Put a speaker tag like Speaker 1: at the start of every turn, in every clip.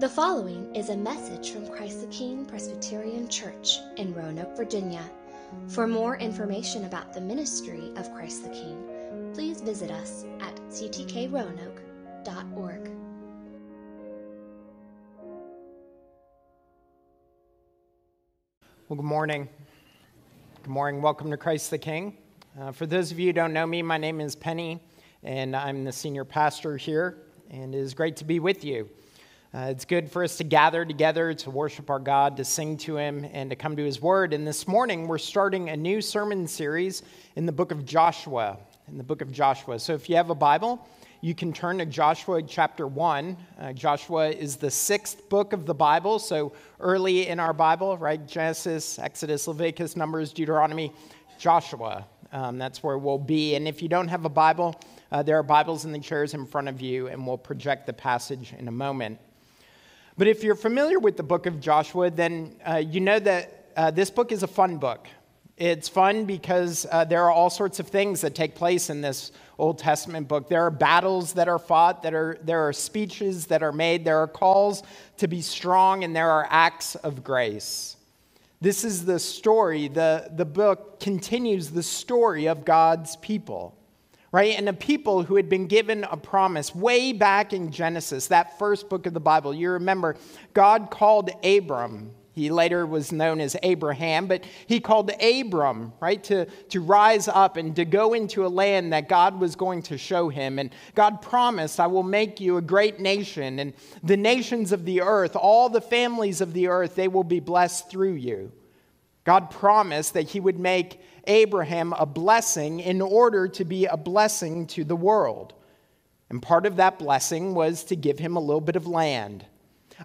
Speaker 1: The following is a message from Christ the King Presbyterian Church in Roanoke, Virginia. For more information about the ministry of Christ the King, please visit us at ctkroanoke.org.
Speaker 2: Well, good morning. Good morning. Welcome to Christ the King. Uh, for those of you who don't know me, my name is Penny, and I'm the senior pastor here, and it is great to be with you. Uh, it's good for us to gather together to worship our God, to sing to Him, and to come to His Word. And this morning, we're starting a new sermon series in the book of Joshua. In the book of Joshua. So if you have a Bible, you can turn to Joshua chapter 1. Uh, Joshua is the sixth book of the Bible, so early in our Bible, right? Genesis, Exodus, Leviticus, Numbers, Deuteronomy, Joshua. Um, that's where we'll be. And if you don't have a Bible, uh, there are Bibles in the chairs in front of you, and we'll project the passage in a moment. But if you're familiar with the book of Joshua, then uh, you know that uh, this book is a fun book. It's fun because uh, there are all sorts of things that take place in this Old Testament book. There are battles that are fought, that are, there are speeches that are made, there are calls to be strong, and there are acts of grace. This is the story, the, the book continues the story of God's people, right? And a people who had been given a promise way back in Genesis, that first book of the Bible. You remember, God called Abram he later was known as Abraham, but he called Abram, right, to, to rise up and to go into a land that God was going to show him. And God promised, I will make you a great nation, and the nations of the earth, all the families of the earth, they will be blessed through you. God promised that he would make Abraham a blessing in order to be a blessing to the world. And part of that blessing was to give him a little bit of land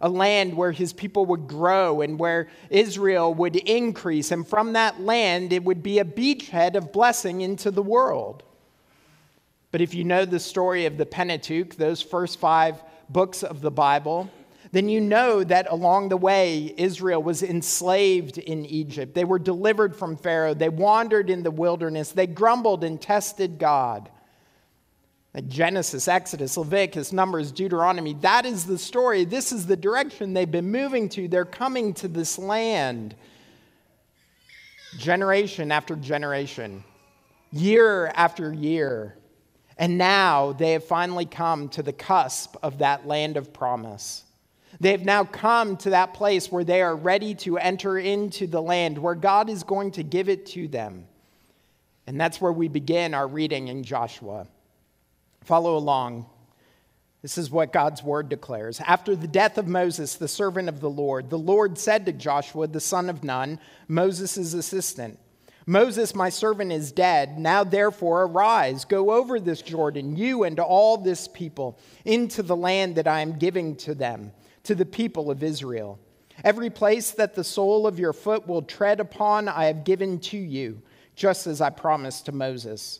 Speaker 2: a land where his people would grow and where Israel would increase. And from that land, it would be a beachhead of blessing into the world. But if you know the story of the Pentateuch, those first five books of the Bible, then you know that along the way, Israel was enslaved in Egypt. They were delivered from Pharaoh. They wandered in the wilderness. They grumbled and tested God. Genesis, Exodus, Leviticus, Numbers, Deuteronomy. That is the story. This is the direction they've been moving to. They're coming to this land. Generation after generation, year after year. And now they have finally come to the cusp of that land of promise. They have now come to that place where they are ready to enter into the land, where God is going to give it to them. And that's where we begin our reading in Joshua. Follow along. This is what God's word declares. After the death of Moses, the servant of the Lord, the Lord said to Joshua, the son of Nun, Moses' assistant, Moses, my servant, is dead. Now, therefore, arise, go over this Jordan, you and all this people, into the land that I am giving to them, to the people of Israel. Every place that the sole of your foot will tread upon, I have given to you, just as I promised to Moses.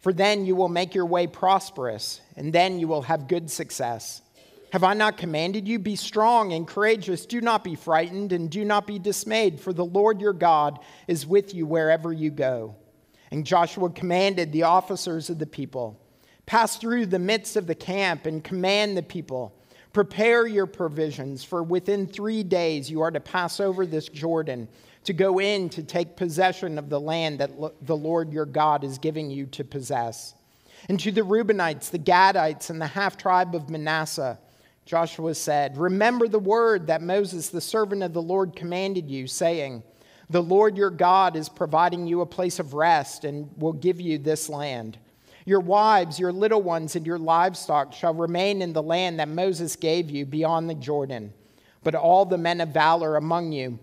Speaker 2: for then you will make your way prosperous, and then you will have good success. Have I not commanded you? Be strong and courageous. Do not be frightened, and do not be dismayed, for the Lord your God is with you wherever you go. And Joshua commanded the officers of the people Pass through the midst of the camp and command the people. Prepare your provisions, for within three days you are to pass over this Jordan to go in to take possession of the land that the Lord your God is giving you to possess. And to the Reubenites, the Gadites, and the half tribe of Manasseh, Joshua said, Remember the word that Moses, the servant of the Lord, commanded you, saying, The Lord your God is providing you a place of rest and will give you this land. Your wives, your little ones, and your livestock shall remain in the land that Moses gave you beyond the Jordan. But all the men of valor among you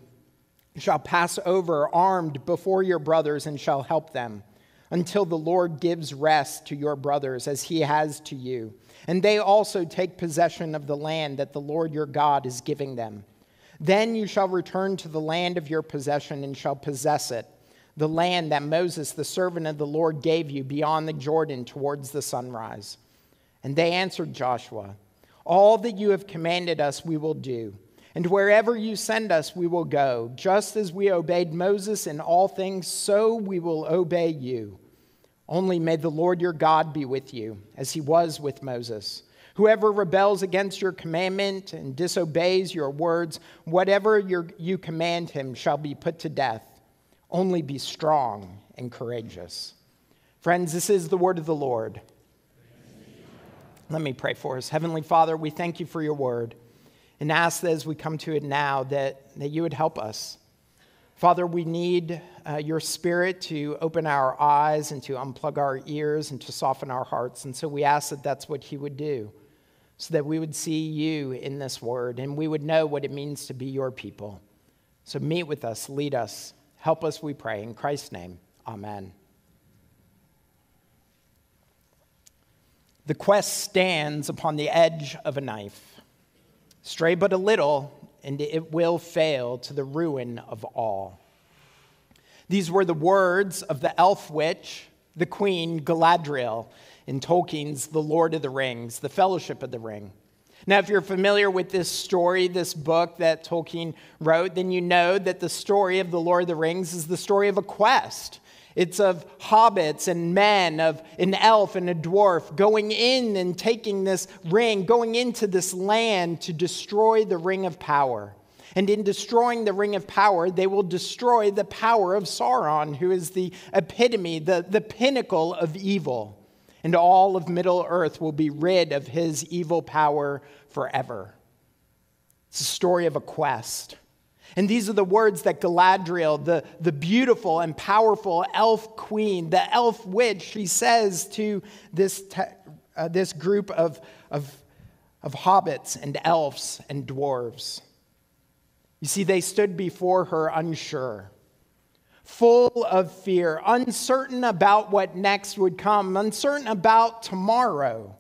Speaker 2: shall pass over armed before your brothers and shall help them until the Lord gives rest to your brothers as he has to you and they also take possession of the land that the Lord your God is giving them. Then you shall return to the land of your possession and shall possess it, the land that Moses, the servant of the Lord, gave you beyond the Jordan towards the sunrise. And they answered Joshua, All that you have commanded us, we will do. And wherever you send us, we will go. Just as we obeyed Moses in all things, so we will obey you. Only may the Lord your God be with you, as he was with Moses. Whoever rebels against your commandment and disobeys your words, whatever you command him shall be put to death. Only be strong and courageous. Friends, this is the word of the Lord. Let me pray for us. Heavenly Father, we thank you for your word and ask that as we come to it now that, that you would help us. Father, we need uh, your spirit to open our eyes and to unplug our ears and to soften our hearts. And so we ask that that's what he would do, so that we would see you in this word and we would know what it means to be your people. So meet with us, lead us, help us, we pray. In Christ's name, amen. The quest stands upon the edge of a knife. Stray but a little, and it will fail to the ruin of all. These were the words of the elf witch, the queen Galadriel, in Tolkien's The Lord of the Rings, The Fellowship of the Ring. Now, if you're familiar with this story, this book that Tolkien wrote, then you know that the story of The Lord of the Rings is the story of a quest. It's of hobbits and men, of an elf and a dwarf going in and taking this ring, going into this land to destroy the ring of power. And in destroying the ring of power, they will destroy the power of Sauron, who is the epitome, the, the pinnacle of evil. And all of Middle Earth will be rid of his evil power forever. It's a story of a quest. And these are the words that Galadriel, the, the beautiful and powerful elf queen, the elf witch, she says to this, te- uh, this group of, of, of hobbits and elves and dwarves. You see, they stood before her unsure, full of fear, uncertain about what next would come, uncertain about tomorrow.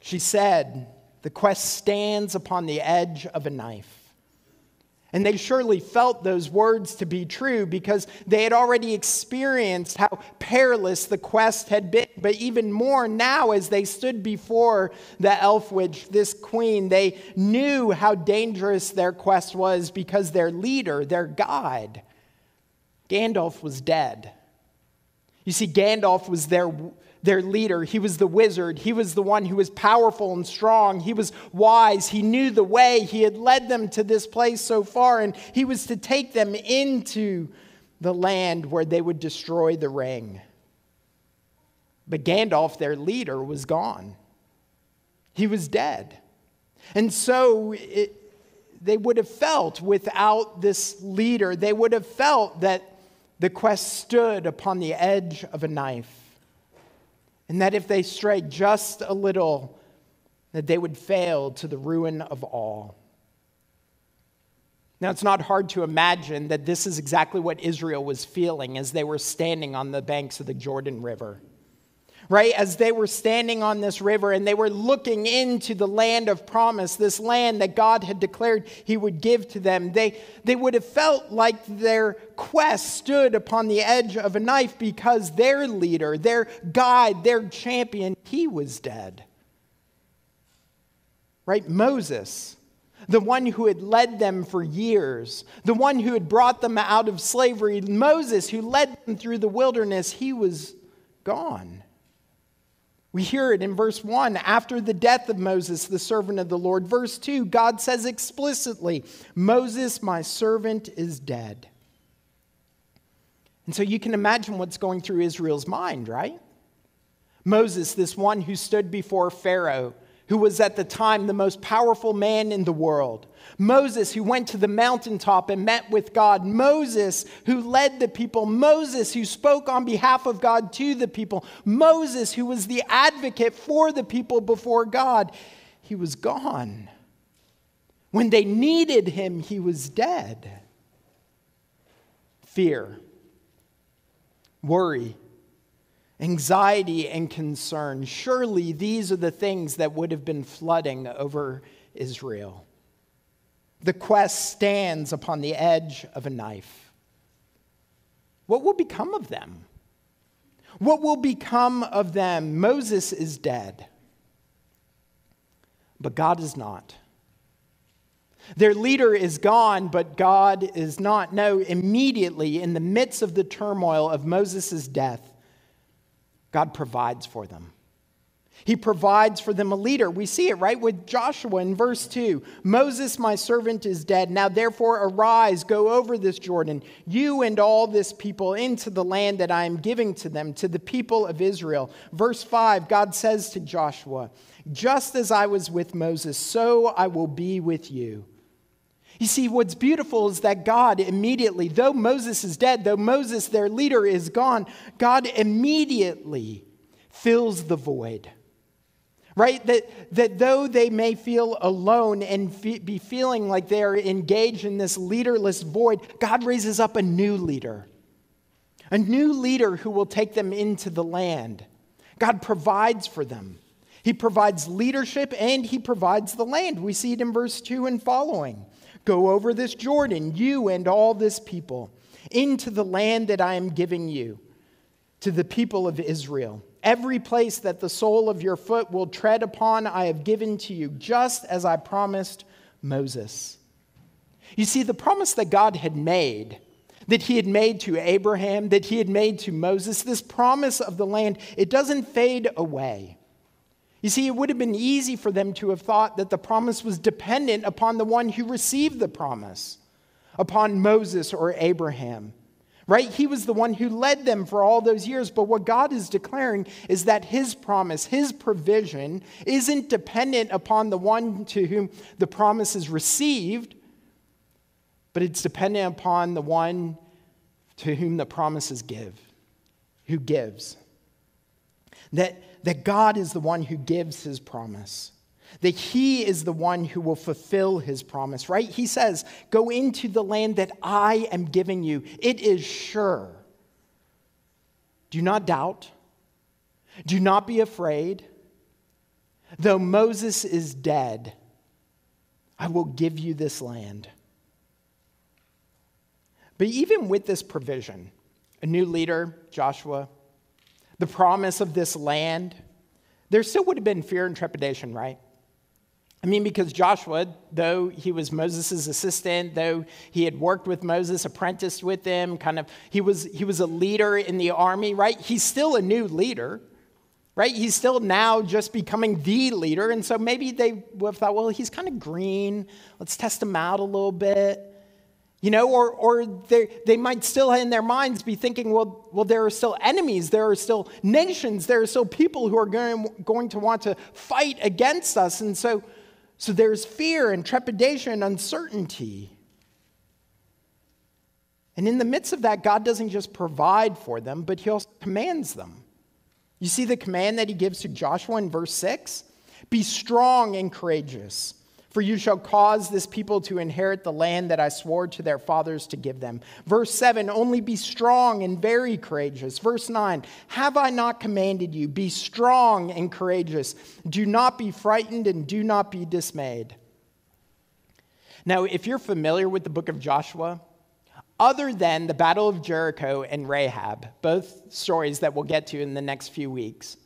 Speaker 2: She said, The quest stands upon the edge of a knife. And they surely felt those words to be true because they had already experienced how perilous the quest had been. But even more now, as they stood before the elf witch, this queen, they knew how dangerous their quest was because their leader, their guide, Gandalf, was dead. You see, Gandalf was their their leader. He was the wizard. He was the one who was powerful and strong. He was wise. He knew the way. He had led them to this place so far, and he was to take them into the land where they would destroy the ring. But Gandalf, their leader, was gone. He was dead. And so it, they would have felt without this leader, they would have felt that the quest stood upon the edge of a knife and that if they strayed just a little, that they would fail to the ruin of all. Now, it's not hard to imagine that this is exactly what Israel was feeling as they were standing on the banks of the Jordan River right? As they were standing on this river and they were looking into the land of promise, this land that God had declared He would give to them, they, they would have felt like their quest stood upon the edge of a knife because their leader, their guide, their champion, he was dead. Right? Moses the one who had led them for years, the one who had brought them out of slavery, Moses, who led them through the wilderness, he was gone. We hear it in verse 1 after the death of Moses, the servant of the Lord. Verse 2, God says explicitly, Moses, my servant, is dead. And so you can imagine what's going through Israel's mind, right? Moses, this one who stood before Pharaoh, who was at the time the most powerful man in the world. Moses, who went to the mountaintop and met with God. Moses, who led the people. Moses, who spoke on behalf of God to the people. Moses, who was the advocate for the people before God. He was gone. When they needed him, he was dead. Fear, worry, anxiety, and concern. Surely these are the things that would have been flooding over Israel. The quest stands upon the edge of a knife. What will become of them? What will become of them? Moses is dead, but God is not. Their leader is gone, but God is not. No, immediately in the midst of the turmoil of Moses' death, God provides for them. He provides for them a leader. We see it right with Joshua in verse 2. Moses, my servant, is dead. Now therefore arise, go over this Jordan, you and all this people, into the land that I am giving to them, to the people of Israel. Verse 5, God says to Joshua, Just as I was with Moses, so I will be with you. You see, what's beautiful is that God immediately, though Moses is dead, though Moses, their leader, is gone, God immediately fills the void. Right? That, that though they may feel alone and fe- be feeling like they are engaged in this leaderless void, God raises up a new leader. A new leader who will take them into the land. God provides for them. He provides leadership and he provides the land. We see it in verse 2 and following. Go over this Jordan, you and all this people, into the land that I am giving you, to the people of Israel. Every place that the sole of your foot will tread upon, I have given to you, just as I promised Moses. You see, the promise that God had made, that he had made to Abraham, that he had made to Moses, this promise of the land, it doesn't fade away. You see, it would have been easy for them to have thought that the promise was dependent upon the one who received the promise, upon Moses or Abraham. Right? He was the one who led them for all those years. But what God is declaring is that his promise, his provision, isn't dependent upon the one to whom the promise is received, but it's dependent upon the one to whom the promises give, who gives. That that God is the one who gives his promise, that he is the one who will fulfill his promise, right? He says, Go into the land that I am giving you. It is sure. Do not doubt. Do not be afraid. Though Moses is dead, I will give you this land. But even with this provision, a new leader, Joshua, the promise of this land, there still would have been fear and trepidation, right? I mean, because Joshua, though he was Moses' assistant, though he had worked with Moses, apprenticed with him, kind of, he was, he was a leader in the army, right? He's still a new leader, right? He's still now just becoming the leader. And so maybe they would have thought, well, he's kind of green. Let's test him out a little bit. You know, or, or they, might still in their minds be thinking, well, well, there are still enemies, there are still nations, there are still people who are going, going to want to fight against us. And so, so there's fear and trepidation and uncertainty. And in the midst of that, God doesn't just provide for them, but He also commands them. You see the command that He gives to Joshua in verse 6 Be strong and courageous. For you shall cause this people to inherit the land that I swore to their fathers to give them. Verse 7 Only be strong and very courageous. Verse 9 Have I not commanded you? Be strong and courageous. Do not be frightened and do not be dismayed. Now, if you're familiar with the book of Joshua, other than the Battle of Jericho and Rahab, both stories that we'll get to in the next few weeks,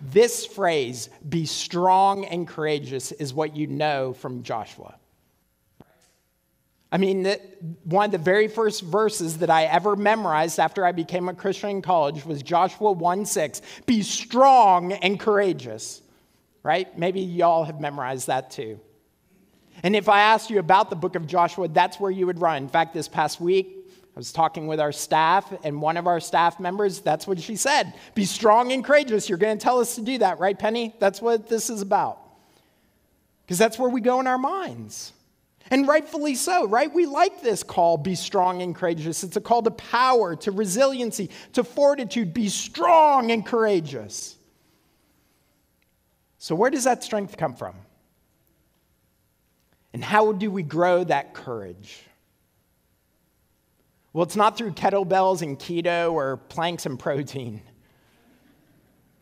Speaker 2: this phrase, be strong and courageous, is what you know from Joshua. I mean, one of the very first verses that I ever memorized after I became a Christian in college was Joshua 1 6. Be strong and courageous, right? Maybe y'all have memorized that too. And if I asked you about the book of Joshua, that's where you would run. In fact, this past week, I was talking with our staff, and one of our staff members, that's what she said Be strong and courageous. You're going to tell us to do that, right, Penny? That's what this is about. Because that's where we go in our minds. And rightfully so, right? We like this call, be strong and courageous. It's a call to power, to resiliency, to fortitude. Be strong and courageous. So, where does that strength come from? And how do we grow that courage? Well, it's not through kettlebells and keto or planks and protein.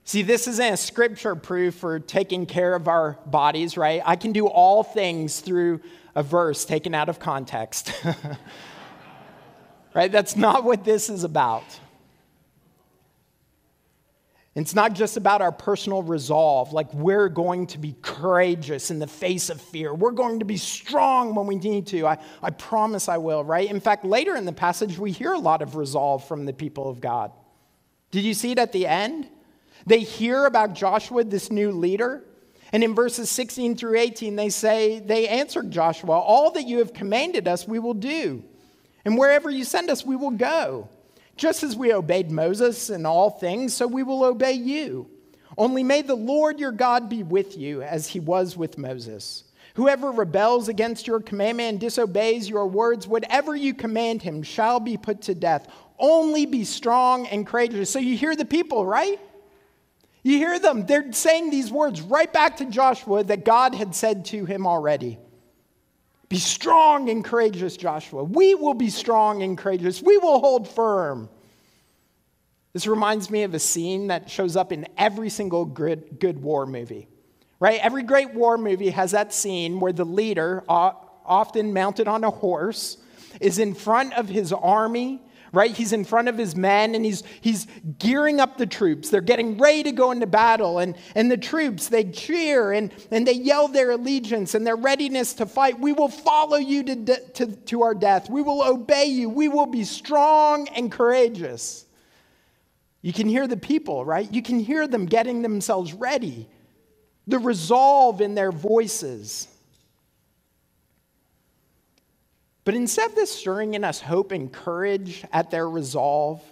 Speaker 2: See, this isn't a scripture proof for taking care of our bodies, right? I can do all things through a verse taken out of context. right? That's not what this is about. It's not just about our personal resolve, like we're going to be courageous in the face of fear. We're going to be strong when we need to. I, I promise I will, right? In fact, later in the passage, we hear a lot of resolve from the people of God. Did you see it at the end? They hear about Joshua, this new leader, and in verses 16 through 18, they say, They answered Joshua, All that you have commanded us, we will do. And wherever you send us, we will go. Just as we obeyed Moses in all things, so we will obey you. Only may the Lord your God be with you as he was with Moses. Whoever rebels against your commandment and disobeys your words, whatever you command him shall be put to death. Only be strong and courageous. So you hear the people, right? You hear them. They're saying these words right back to Joshua that God had said to him already. Be strong and courageous, Joshua. We will be strong and courageous. We will hold firm. This reminds me of a scene that shows up in every single good, good war movie, right? Every great war movie has that scene where the leader, often mounted on a horse, is in front of his army right? He's in front of his men and he's, he's gearing up the troops. They're getting ready to go into battle. And, and the troops, they cheer and, and they yell their allegiance and their readiness to fight. We will follow you to, de- to, to our death. We will obey you. We will be strong and courageous. You can hear the people, right? You can hear them getting themselves ready, the resolve in their voices. But instead of this stirring in us hope and courage at their resolve,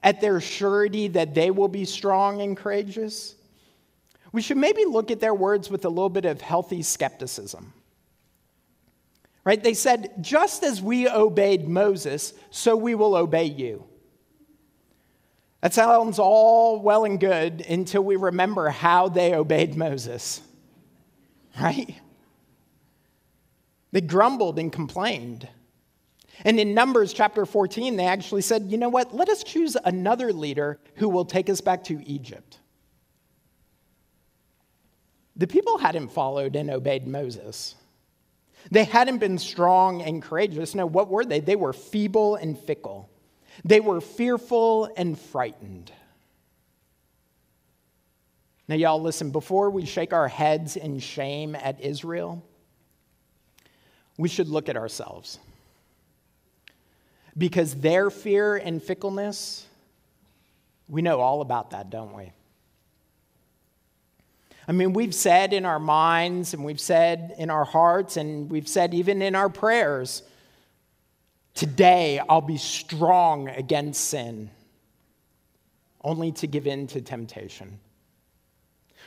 Speaker 2: at their surety that they will be strong and courageous, we should maybe look at their words with a little bit of healthy skepticism. Right? They said, just as we obeyed Moses, so we will obey you. That sounds all well and good until we remember how they obeyed Moses. Right? They grumbled and complained. And in Numbers chapter 14, they actually said, you know what? Let us choose another leader who will take us back to Egypt. The people hadn't followed and obeyed Moses. They hadn't been strong and courageous. No, what were they? They were feeble and fickle. They were fearful and frightened. Now, y'all, listen, before we shake our heads in shame at Israel, we should look at ourselves. Because their fear and fickleness, we know all about that, don't we? I mean, we've said in our minds and we've said in our hearts and we've said even in our prayers, today I'll be strong against sin, only to give in to temptation.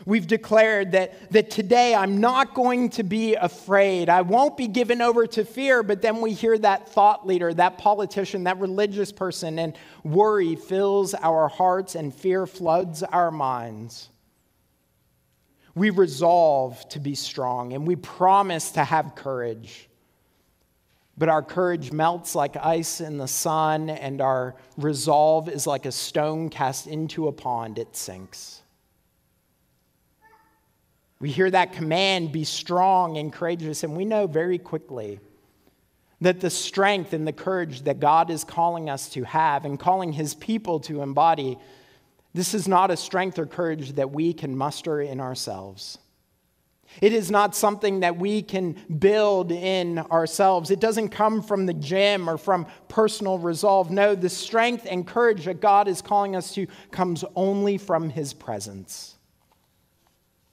Speaker 2: We've declared that, that today I'm not going to be afraid. I won't be given over to fear. But then we hear that thought leader, that politician, that religious person, and worry fills our hearts and fear floods our minds. We resolve to be strong and we promise to have courage. But our courage melts like ice in the sun, and our resolve is like a stone cast into a pond, it sinks. We hear that command be strong and courageous, and we know very quickly that the strength and the courage that God is calling us to have and calling his people to embody, this is not a strength or courage that we can muster in ourselves. It is not something that we can build in ourselves. It doesn't come from the gym or from personal resolve. No, the strength and courage that God is calling us to comes only from His presence.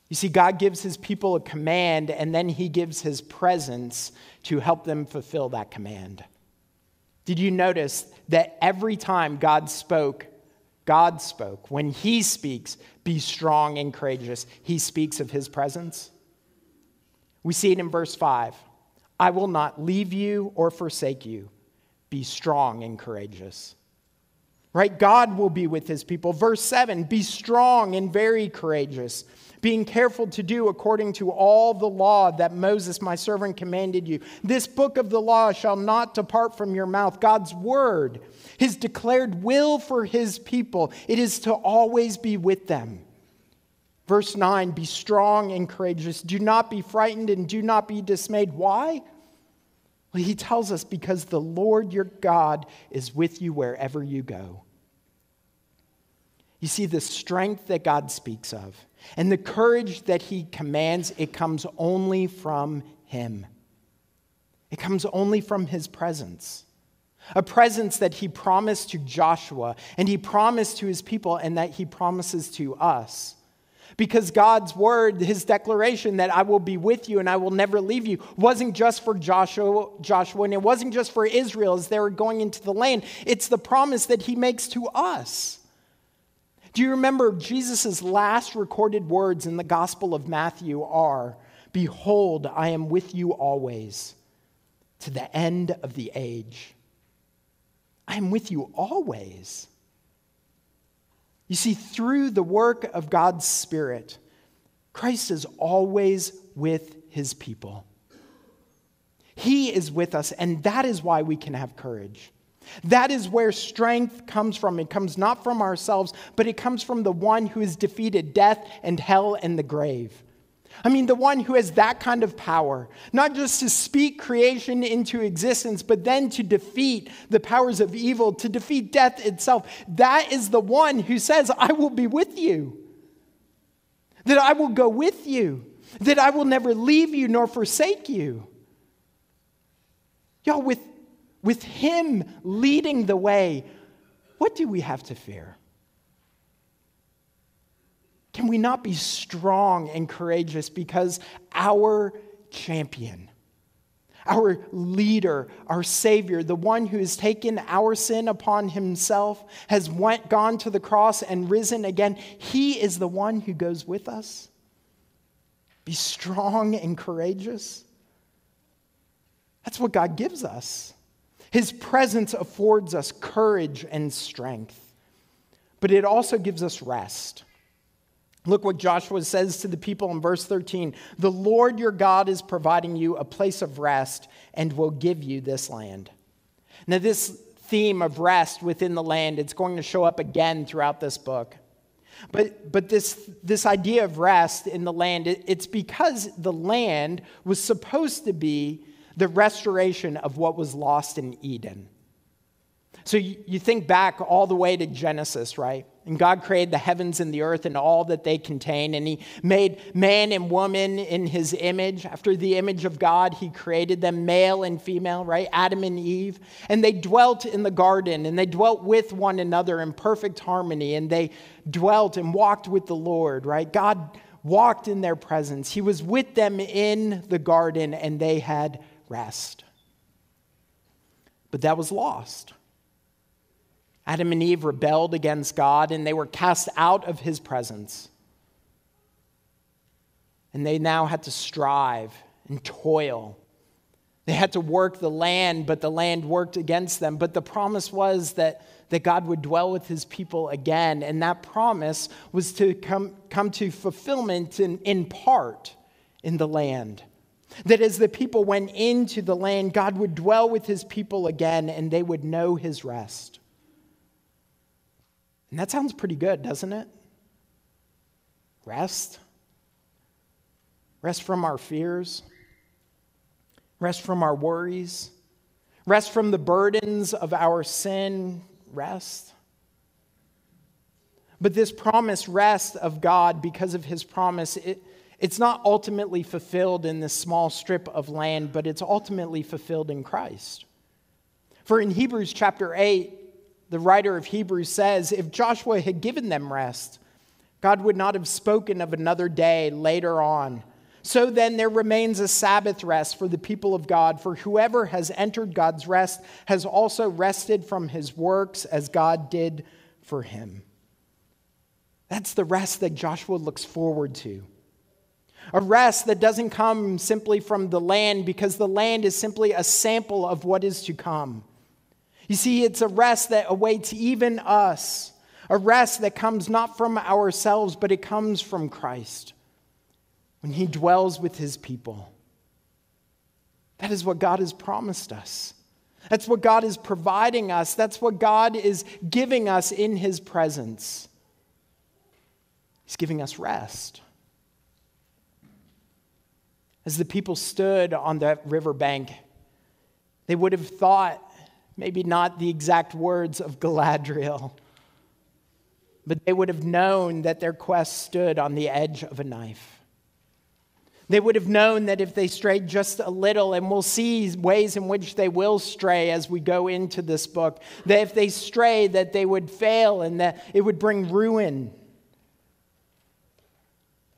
Speaker 2: You see, God gives his people a command, and then he gives his presence to help them fulfill that command. Did you notice that every time God spoke, God spoke? When he speaks, be strong and courageous, he speaks of his presence. We see it in verse 5 I will not leave you or forsake you. Be strong and courageous. Right? God will be with his people. Verse 7 Be strong and very courageous, being careful to do according to all the law that Moses, my servant, commanded you. This book of the law shall not depart from your mouth. God's word, his declared will for his people, it is to always be with them. Verse 9 Be strong and courageous. Do not be frightened and do not be dismayed. Why? Well, he tells us because the Lord your God is with you wherever you go. You see, the strength that God speaks of and the courage that he commands, it comes only from him. It comes only from his presence. A presence that he promised to Joshua and he promised to his people and that he promises to us. Because God's word, his declaration that I will be with you and I will never leave you, wasn't just for Joshua, Joshua and it wasn't just for Israel as they were going into the land. It's the promise that he makes to us. Do you remember Jesus' last recorded words in the Gospel of Matthew are Behold, I am with you always to the end of the age. I am with you always. You see, through the work of God's Spirit, Christ is always with his people. He is with us, and that is why we can have courage. That is where strength comes from. It comes not from ourselves, but it comes from the one who has defeated death and hell and the grave. I mean, the one who has that kind of power, not just to speak creation into existence, but then to defeat the powers of evil, to defeat death itself. That is the one who says, I will be with you, that I will go with you, that I will never leave you nor forsake you. Y'all, with, with him leading the way, what do we have to fear? Can we not be strong and courageous because our champion, our leader, our Savior, the one who has taken our sin upon himself, has went, gone to the cross and risen again, he is the one who goes with us? Be strong and courageous. That's what God gives us. His presence affords us courage and strength, but it also gives us rest. Look what Joshua says to the people in verse 13 The Lord your God is providing you a place of rest and will give you this land. Now, this theme of rest within the land, it's going to show up again throughout this book. But, but this, this idea of rest in the land, it, it's because the land was supposed to be the restoration of what was lost in Eden. So you, you think back all the way to Genesis, right? And God created the heavens and the earth and all that they contain. And He made man and woman in His image. After the image of God, He created them male and female, right? Adam and Eve. And they dwelt in the garden and they dwelt with one another in perfect harmony. And they dwelt and walked with the Lord, right? God walked in their presence. He was with them in the garden and they had rest. But that was lost. Adam and Eve rebelled against God and they were cast out of his presence. And they now had to strive and toil. They had to work the land, but the land worked against them. But the promise was that, that God would dwell with his people again. And that promise was to come, come to fulfillment in, in part in the land. That as the people went into the land, God would dwell with his people again and they would know his rest. And that sounds pretty good, doesn't it? Rest. Rest from our fears. Rest from our worries. Rest from the burdens of our sin. Rest. But this promise, rest of God, because of his promise, it, it's not ultimately fulfilled in this small strip of land, but it's ultimately fulfilled in Christ. For in Hebrews chapter 8, the writer of Hebrews says if Joshua had given them rest, God would not have spoken of another day later on. So then, there remains a Sabbath rest for the people of God, for whoever has entered God's rest has also rested from his works as God did for him. That's the rest that Joshua looks forward to. A rest that doesn't come simply from the land because the land is simply a sample of what is to come. You see, it's a rest that awaits even us, a rest that comes not from ourselves, but it comes from Christ when he dwells with his people. That is what God has promised us. That's what God is providing us. That's what God is giving us in his presence. He's giving us rest. As the people stood on that riverbank, they would have thought, maybe not the exact words of Galadriel, but they would have known that their quest stood on the edge of a knife. They would have known that if they strayed just a little, and we'll see ways in which they will stray as we go into this book, that if they stray, that they would fail and that it would bring ruin.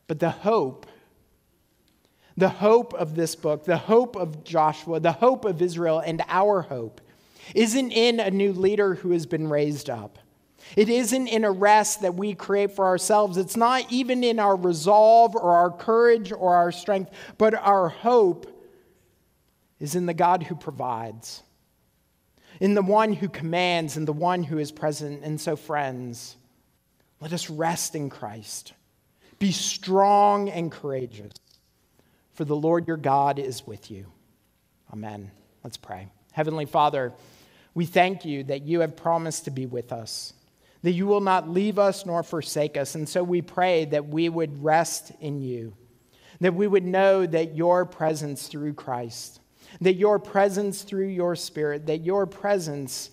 Speaker 2: But the hope the hope of this book, the hope of Joshua, the hope of Israel, and our hope isn't in a new leader who has been raised up. It isn't in a rest that we create for ourselves. It's not even in our resolve or our courage or our strength, but our hope is in the God who provides, in the one who commands, and the one who is present. And so, friends, let us rest in Christ. Be strong and courageous for the Lord your God is with you. Amen. Let's pray. Heavenly Father, we thank you that you have promised to be with us, that you will not leave us nor forsake us. And so we pray that we would rest in you, that we would know that your presence through Christ, that your presence through your Spirit, that your presence,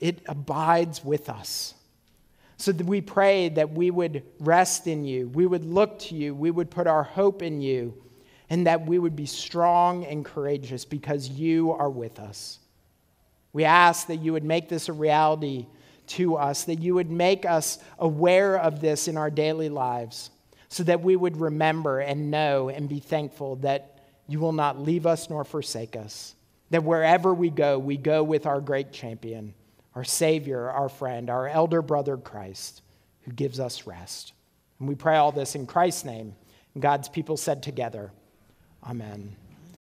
Speaker 2: it abides with us. So that we pray that we would rest in you, we would look to you, we would put our hope in you and that we would be strong and courageous because you are with us. We ask that you would make this a reality to us, that you would make us aware of this in our daily lives, so that we would remember and know and be thankful that you will not leave us nor forsake us. That wherever we go, we go with our great champion, our Savior, our friend, our elder brother Christ, who gives us rest. And we pray all this in Christ's name. And God's people said together, Amen.